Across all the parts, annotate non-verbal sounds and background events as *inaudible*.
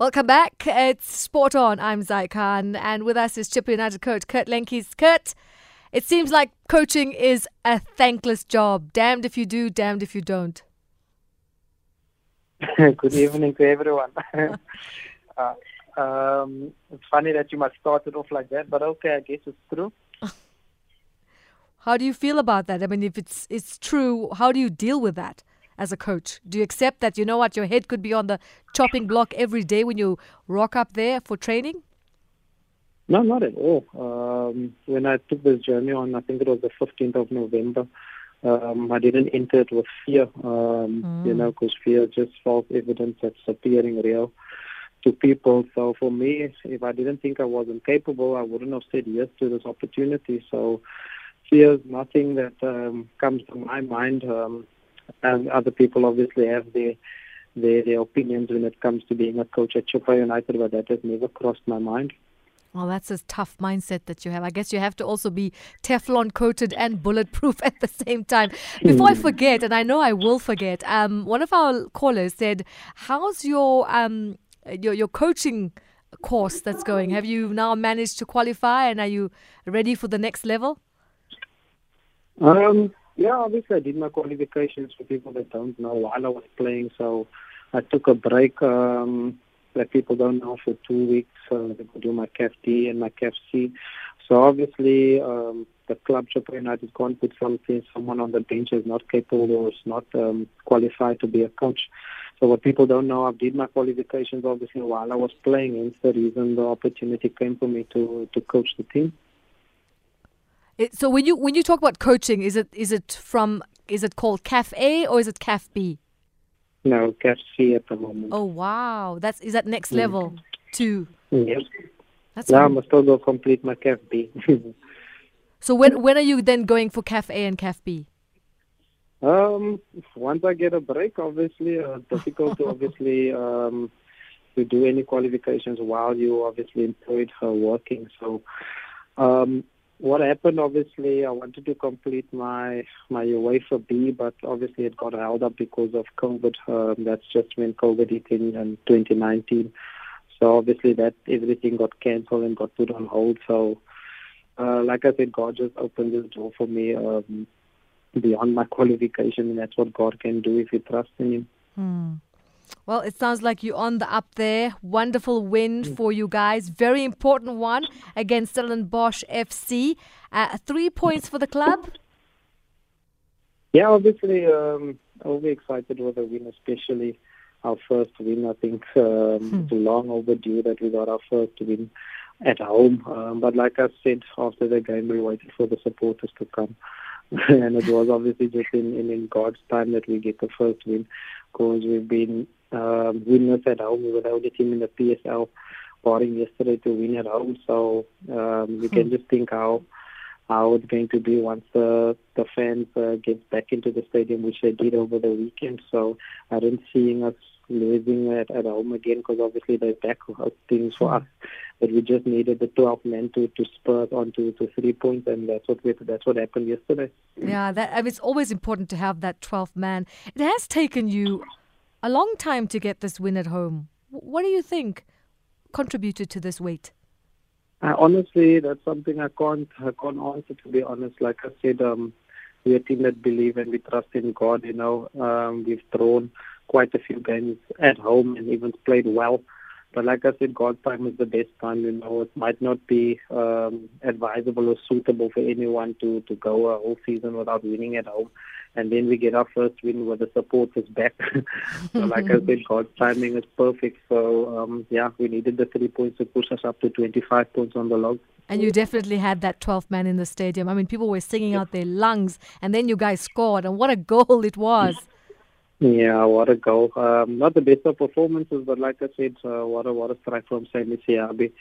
Welcome back. It's Sport On. I'm Zai Khan, and with us is Chippa United coach Kurt Lentjies. Kurt, it seems like coaching is a thankless job. Damned if you do, damned if you don't. *laughs* Good evening to everyone. *laughs* uh, um, it's funny that you must start it off like that, but okay, I guess it's true. *laughs* How do you feel about that? I mean, if it's it's true, how do you deal with that? As a coach? Do you accept that you know what your head could be on the chopping block every day when you rock up there for training? No, not at all. Um, when I took this journey on, I think it was the 15th of November. Um, I didn't enter it with fear, um, mm. you know, because fear just false evidence that's appearing real to people. So for me, if I didn't think I wasn't capable, I wouldn't have said yes to this opportunity. So fear is nothing that um, comes to my mind. Um, and other people obviously have their, their their opinions when it comes to being a coach at Chippa United, but that has never crossed my mind. Well, that's a tough mindset that you have. I guess you have to also be Teflon coated and bulletproof *laughs* at the same time. Before I hmm. forget, and I know I will forget, um, one of our callers said, "How's your um your your coaching course that's going? Have you now managed to qualify, and are you ready for the next level?" Um, yeah, obviously I did my qualifications for people that don't know while I was playing. So I took a break um, that people don't know for two weeks uh, to do my CAF and my CAF. So obviously um, the club Chippa United can't put something someone on the bench is not capable or is not um, qualified to be a coach. So what people don't know, I did my qualifications obviously while I was playing. Hence the reason the opportunity came for me to to coach the team. It, so when you when you talk about coaching, is it is it from is it called CAF A or is it CAF B? No, CAF C at the moment. Oh wow, that's is that next level mm. two? Yes. That's now I'm still go complete my CAF B. *laughs* so when when are you then going for CAF A and CAF B? Um, once I get a break, obviously, uh, *laughs* difficult to obviously um, to do any qualifications while you obviously employed her working. So um, what happened, obviously, I wanted to complete my my UEFA B, but obviously it got held up because of COVID. Um, that's just when COVID hit in, in 2019. So obviously that everything got cancelled and got put on hold. So, uh, like I said, God just opened this door for me um, beyond my *laughs* qualification, and that's what God can do if you trust in Him. Hmm. Well, it sounds like you're on the up there. Wonderful win mm. for you guys. Very important one against Stellenbosch FC. Uh, three points for the club. Yeah, obviously, um, I'll be excited with the win, especially our first win. I think um, hmm. it's long overdue that we got our first win at home. Um, but like I said, after the game, we waited for the supporters to come. *laughs* and it was obviously just in, in, in God's time that we get the first win because we've been um, winners at home. We were the only team in the PSL, barring yesterday to win at home. So um, you can hmm. just think how how it's going to be once the the fans uh, get back into the stadium, which they did over the weekend. So I don't see us losing at, at home again because obviously they're back things for us. But we just needed the 12 men to, to spur on to, to three points, and that's what we, that's what happened yesterday. Yeah, that I mean, it's always important to have that 12th man. It has taken you a long time to get this win at home. What do you think contributed to this weight? Uh, honestly, that's something I can't I can't answer. To be honest, like I said, um, we're a team that believe and we trust in God. You know, um, we've thrown quite a few games at home and even played well. But like I said, God's time is the best time. You know, it might not be um, advisable or suitable for anyone to to go a whole season without winning at home and then we get our first win where the support is back. *laughs* so, like I said, God's timing is perfect. So, um, yeah, we needed the three points to push us up to 25 points on the log. And you definitely had that 12th man in the stadium. I mean, people were singing out their lungs, and then you guys scored, and what a goal it was. *laughs* Yeah, what a goal. Um, not the best of performances, but like I said, uh, what a what a strike from Sammy Seabi.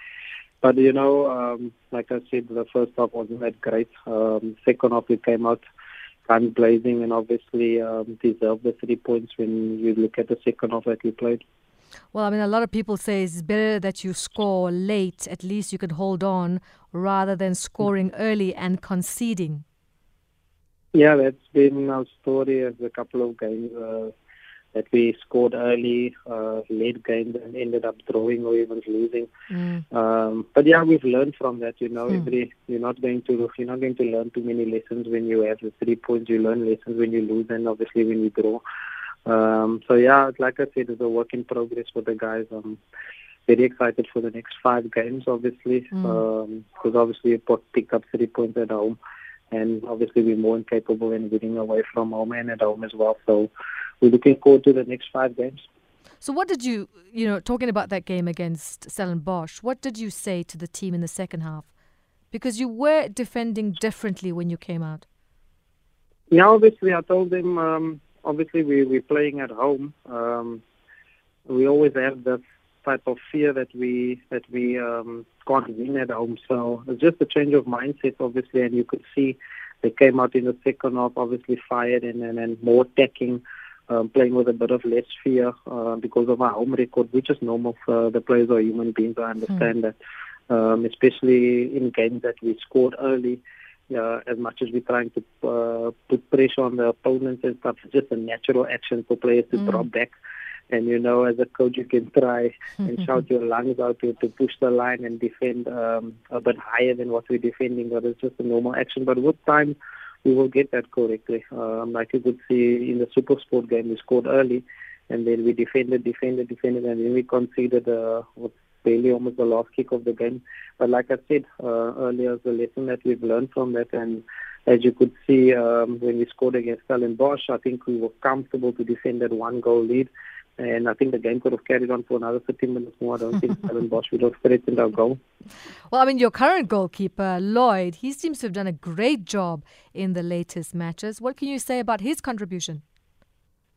But, you know, um, like I said, the first half wasn't that great. Um, second half, we came out guns blazing and obviously um, deserve the three points when you look at the second half that we played. Well, I mean, a lot of people say it's better that you score late. At least you can hold on rather than scoring early and conceding. Yeah, that's been our story as a couple of games. Uh, that we scored early, uh, late games, and ended up drawing or even losing. Mm. Um, but yeah, we've learned from that. You know, mm. every you're not going to you're not going to learn too many lessons when you have the three points. You learn lessons when you lose, and obviously when you draw. Um, so yeah, like I said, it's a work in progress for the guys. Um, very excited for the next five games, obviously, because mm. um, obviously we picked up three points at home, and obviously we're more capable in winning away from home and at home as well. So we're looking forward to the next five games. So, what did you, you know, talking about that game against Stellenbosch, what did you say to the team in the second half? Because you were defending differently when you came out. Yeah, obviously, I told them, um, obviously, we, we're playing at home. Um, we always have this type of fear that we that we um, can't win at home. So it's just a change of mindset, obviously, and you could see they came out in the second half, obviously fired and and, and more attacking um, playing with a bit of less fear uh, because of our home record, which is normal for the players are human beings. I understand mm. that, um, especially in games that we scored early. Uh, as much as we're trying to uh, put pressure on the opponents and stuff, it's just a natural action for players to mm. drop back. And you know, as a coach, you can try and *laughs* shout your lungs out to, to push the line and defend um, a bit higher than what we're defending. But it's just a normal action. But with time, we will get that correctly. Um, like you could see in the Super Sport game, we scored early, and then we defended, defended, defended, and then we conceded uh, barely almost the last kick of the game. But like I said uh, earlier, the lesson that we've learned from that, and as you could see um, when we scored against Stellenbosch, I think we were comfortable to defend that one goal lead. And I think the game could have carried on for another 15 minutes more. I don't think *laughs* Stellenbosch would have threatened our goal. Well, I mean, your current goalkeeper, Lloyd, he seems to have done a great job in the latest matches. What can you say about his contribution?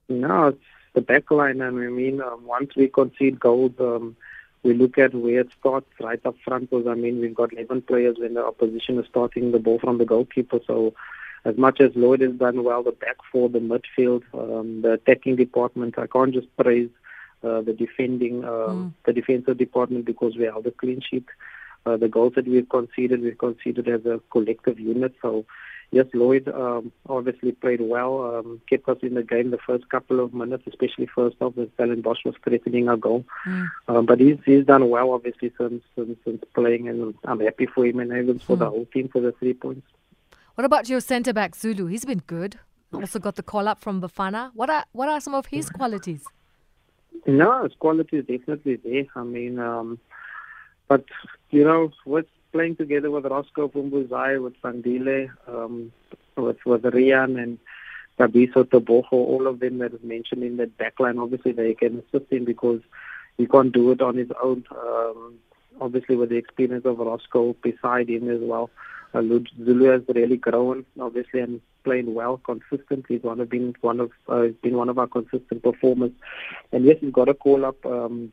No, it's the back line. And I mean, um, once we concede goals, um, we look at where it starts right up front. Because, I mean, we've got 11 players when the opposition is starting the ball from the goalkeeper. So as much as Lloyd has done well, the back four, the midfield, um, the attacking department, I can't just praise uh, the defending, um, mm. the defensive department because we held a clean sheet. Uh, the goals that we've conceded, we've conceded as a collective unit. So, yes, Lloyd um, obviously played well, um, kept us in the game the first couple of minutes, especially first half when Stellenbosch was threatening our goal. Mm. Um, but he's he's done well, obviously, since, since, since playing, and I'm happy for him and even for mm. the whole team for the three points. What about your centre back Zulu? He's been good. Also got the call up from Bafana. What are what are some of his qualities? No, his qualities definitely there. I mean, um, but you know, with playing together with Roscoe Pumbuzai, with Sandile, um, with with Rian and Tabiso Taboho, all of them that is mentioned in that backline, obviously they can assist him because he can't do it on his own. Um, obviously, with the experience of Roscoe beside him as well. Zulu has really grown, obviously, and playing well consistently. He's one of been one of uh, been one of our consistent performers. And yes, he's got a call up um,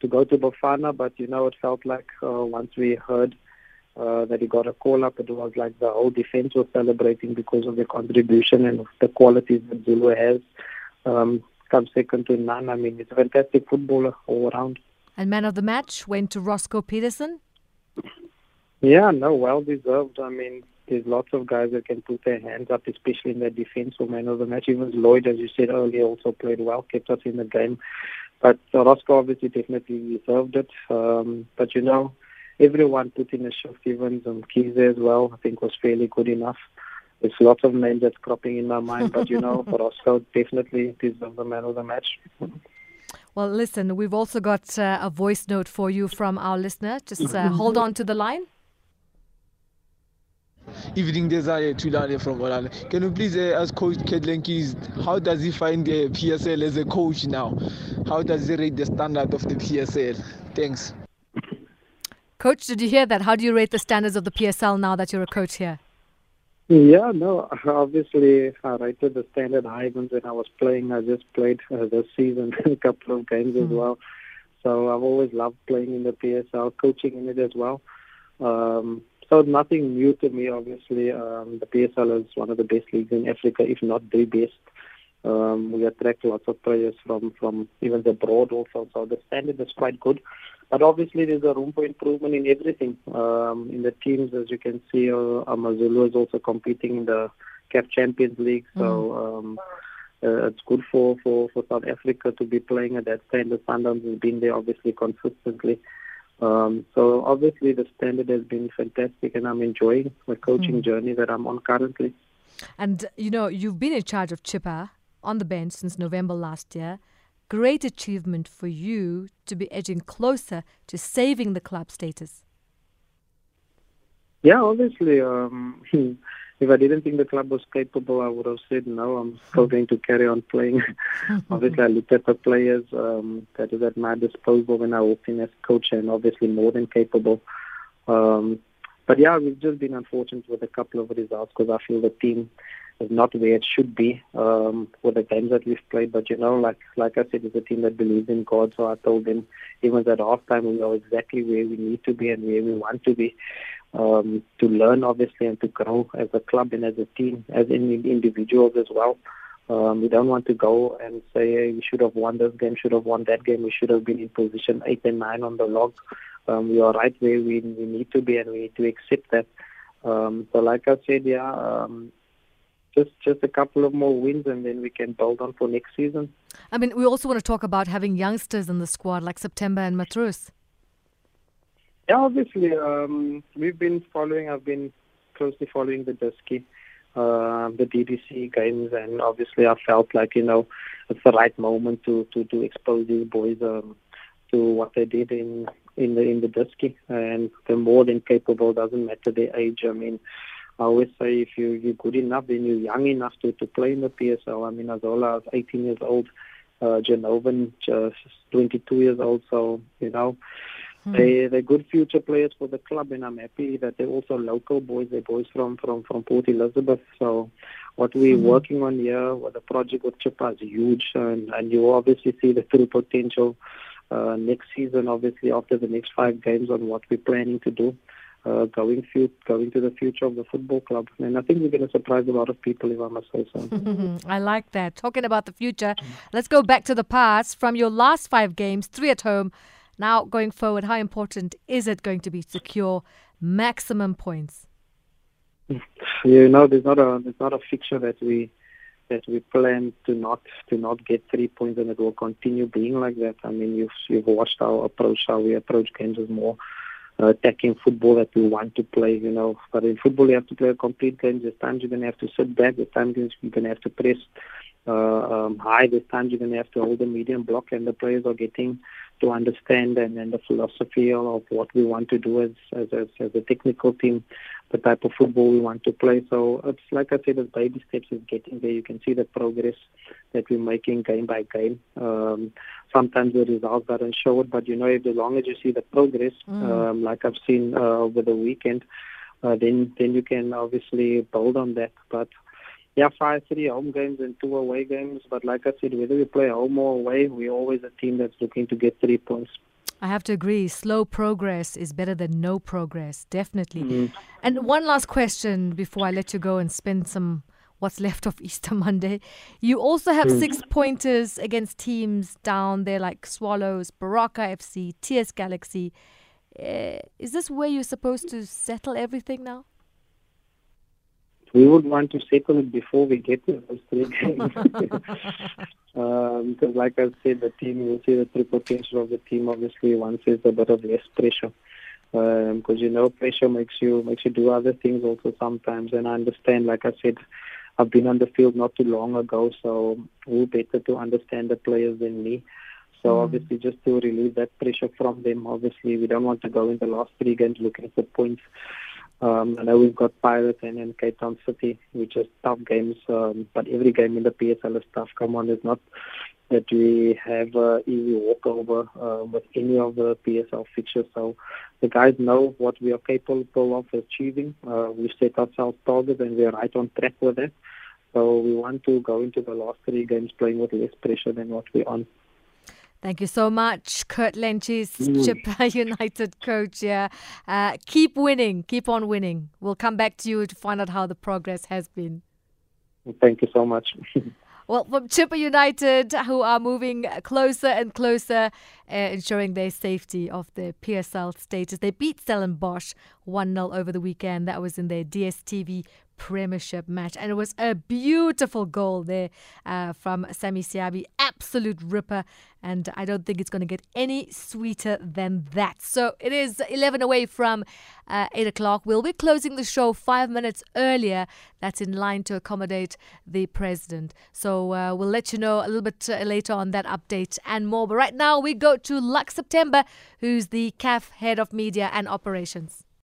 to go to Bafana, but you know, it felt like uh, once we heard uh, that he got a call up, it was like the whole defense was celebrating because of the contribution and the qualities that Zulu has. Um, second to none. I mean, he's a fantastic footballer all around. And man of the match went to Roscoe Pietersen. Yeah, no, well deserved. I mean, there's lots of guys that can put their hands up, especially in the defense or man of the match. Even Lloyd, as you said earlier, also played well, kept us in the game. But Roscoe obviously definitely deserved it. Um, but you know, everyone put in a shift, even some keys as well. I think was fairly good enough. There's lots of names that's cropping in my mind, but you know, *laughs* Roscoe definitely deserved the man of the match. Well, listen, we've also got uh, a voice note for you from our listener. Just uh, hold on to the line. Evening Desire Tulane from Orlando. Can you please uh, ask Coach Kedlenkis how does he find the PSL as a coach now? How does he rate the standard of the PSL? Thanks. Coach, did you hear that? How do you rate the standards of the PSL now that you're a coach here? Yeah, no, obviously I rated the standard high when I was playing. I just played uh, this season *laughs* a couple of games mm. as hmm. well. So I've always loved playing in the PSL, coaching in it as well. Um, so nothing new to me, obviously. Um, the PSL is one of the best leagues in Africa, if not the best. Um, we attract lots of players from, from even the abroad also, so the standard is quite good. But obviously, there's a room for improvement in everything. Um, in the teams, as you can see, uh, Amazulu is also competing in the CAF Champions League. So, mm. um, uh, it's good for, for, for South Africa to be playing at that standard. Sundowns has been there obviously consistently. Um, so obviously the standard has been fantastic, and I'm enjoying my coaching mm. journey that I'm on currently. And you know, you've been in charge of Chippa on the bench since November last year. Great achievement for you to be edging closer to saving the club status. Yeah, obviously. Um, *laughs* if I didn't think the club was capable, I would have said no. I'm still going to carry on playing. *laughs* obviously, I looked at the players um, that is at my disposal when I walked in as coach, and obviously more than capable. Um, but yeah, we've just been unfortunate with a couple of results because I feel the team is not where it should be um, with the games that we've played. But you know, like like I said, it's a team that believes in God. So I told them even at halftime we are exactly where we need to be and where we want to be um, to learn, obviously, and to grow as a club and as a team, as in individuals as well. Um, we don't want to go and say hey, we should have won this game, should have won that game, we should have been in position eight and nine on the log. Um, we are right where we, we need to be, and we need to accept that. Um, so, like I said, yeah, um, just just a couple of more wins, and then we can build on for next season. I mean, we also want to talk about having youngsters in the squad like September and Matrus. Yeah, obviously, um, we've been following. I've been closely following the Diski, uh, the DDC games, and obviously, I felt like you know it's the right moment to to to expose these boys um, to what they did in in the in the Diski, and they're more than capable. Doesn't matter their age. I mean. I always say if you, you're good enough, then you're young enough to, to play in the PSL. I mean, Azola is 18 years old, uh, Janovan just 22 years old. So, you know, Hmm. They they're good future players for the club, and I'm happy that they're also local boys. They're boys from from from Port Elizabeth. So what we're mm-hmm. working on here with the project with Chippa is huge, and, and you obviously see the full potential uh, next season. Obviously, after the next five games, on what we're planning to do. Uh, going few, going to the future of the football club. And I think we're going to surprise a lot of people, if I must say so. *laughs* I like that. Talking about the future, let's go back to the past. From your last five games, three at home, now, going forward, how important is it going to be to secure maximum points? *laughs* You know, there's not a there's not a fixture that we that we plan to not to not get three points, and it will continue being like that. I mean, you've you've watched our approach, how we approach games is more uh, attacking football that we want to play. You know, but in football you have to play a complete game. There's times you're going to have to sit back. There's times you're going to have to press um, high. There's times you're going to have to hold a medium block, and the players are getting to understand and, and the philosophy of what we want to do as, as, as, as a technical team, the type of football we want to play. So it's like I said, it's baby steps is getting there. You can see the progress that we're making game by game. Um, sometimes the results aren't showed, but you know, if as long as you see the progress, mm. um, like I've seen uh, over the weekend, uh, then then you can obviously build on that. But yeah, five three home games and two away games. But like I said, whether we play home or away, we're always a team that's looking to get three points. I have to agree. Slow progress is better than no progress, definitely. Mm-hmm. And one last question before I let you go and spend some what's left of *laughs* Easter Monday. You also have mm. six pointers against teams down there like Swallows, Baroka FC, TS Galaxy. Uh, is this where you're supposed to settle everything now? We would want to settle it before we get to those three games. um, because, like I said, the team, you see the true potential of the team. Obviously, once there's a bit of less pressure, because um, you know pressure makes you makes you do other things also sometimes. And I understand, like I said, I've been on the field not too long ago, so who better to understand the players than me? So mm. obviously, just to relieve that pressure from them. Obviously, we don't want to go in the last three games looking for points. Um, I know we've got Pirates and, and Cape Town City, which is tough games, um, but every game in the PSL is tough. Come on, it's not that we have uh, easy walkover uh, with any of the PSL fixtures. So the guys know what we are capable of achieving. Uh, we set ourselves targets and we are right on track with that. So we want to go into the last three games playing with less pressure than what we're on. Thank you so much, Kurt Lentjies, mm. Chippa *laughs* United coach. Yeah, uh, keep winning, keep on winning. We'll come back to you to find out how the progress has been. Thank you so much. *laughs* well, from Chippa United, who are moving closer and closer, uh, ensuring their safety of their PSL status. They beat Stellenbosch 1 0 over the weekend. That was in their DSTV Premiership match. And it was a beautiful goal there uh, from Sammy Seabi. Absolute ripper. And I don't think it's going to get any sweeter than that. So it is 11 away from uh, 8 o'clock. We'll be closing the show five minutes earlier. That's in line to accommodate the president. So uh, we'll let you know a little bit uh, later on that update and more. But right now we go to Lux September, who's the CAF head of media and operations.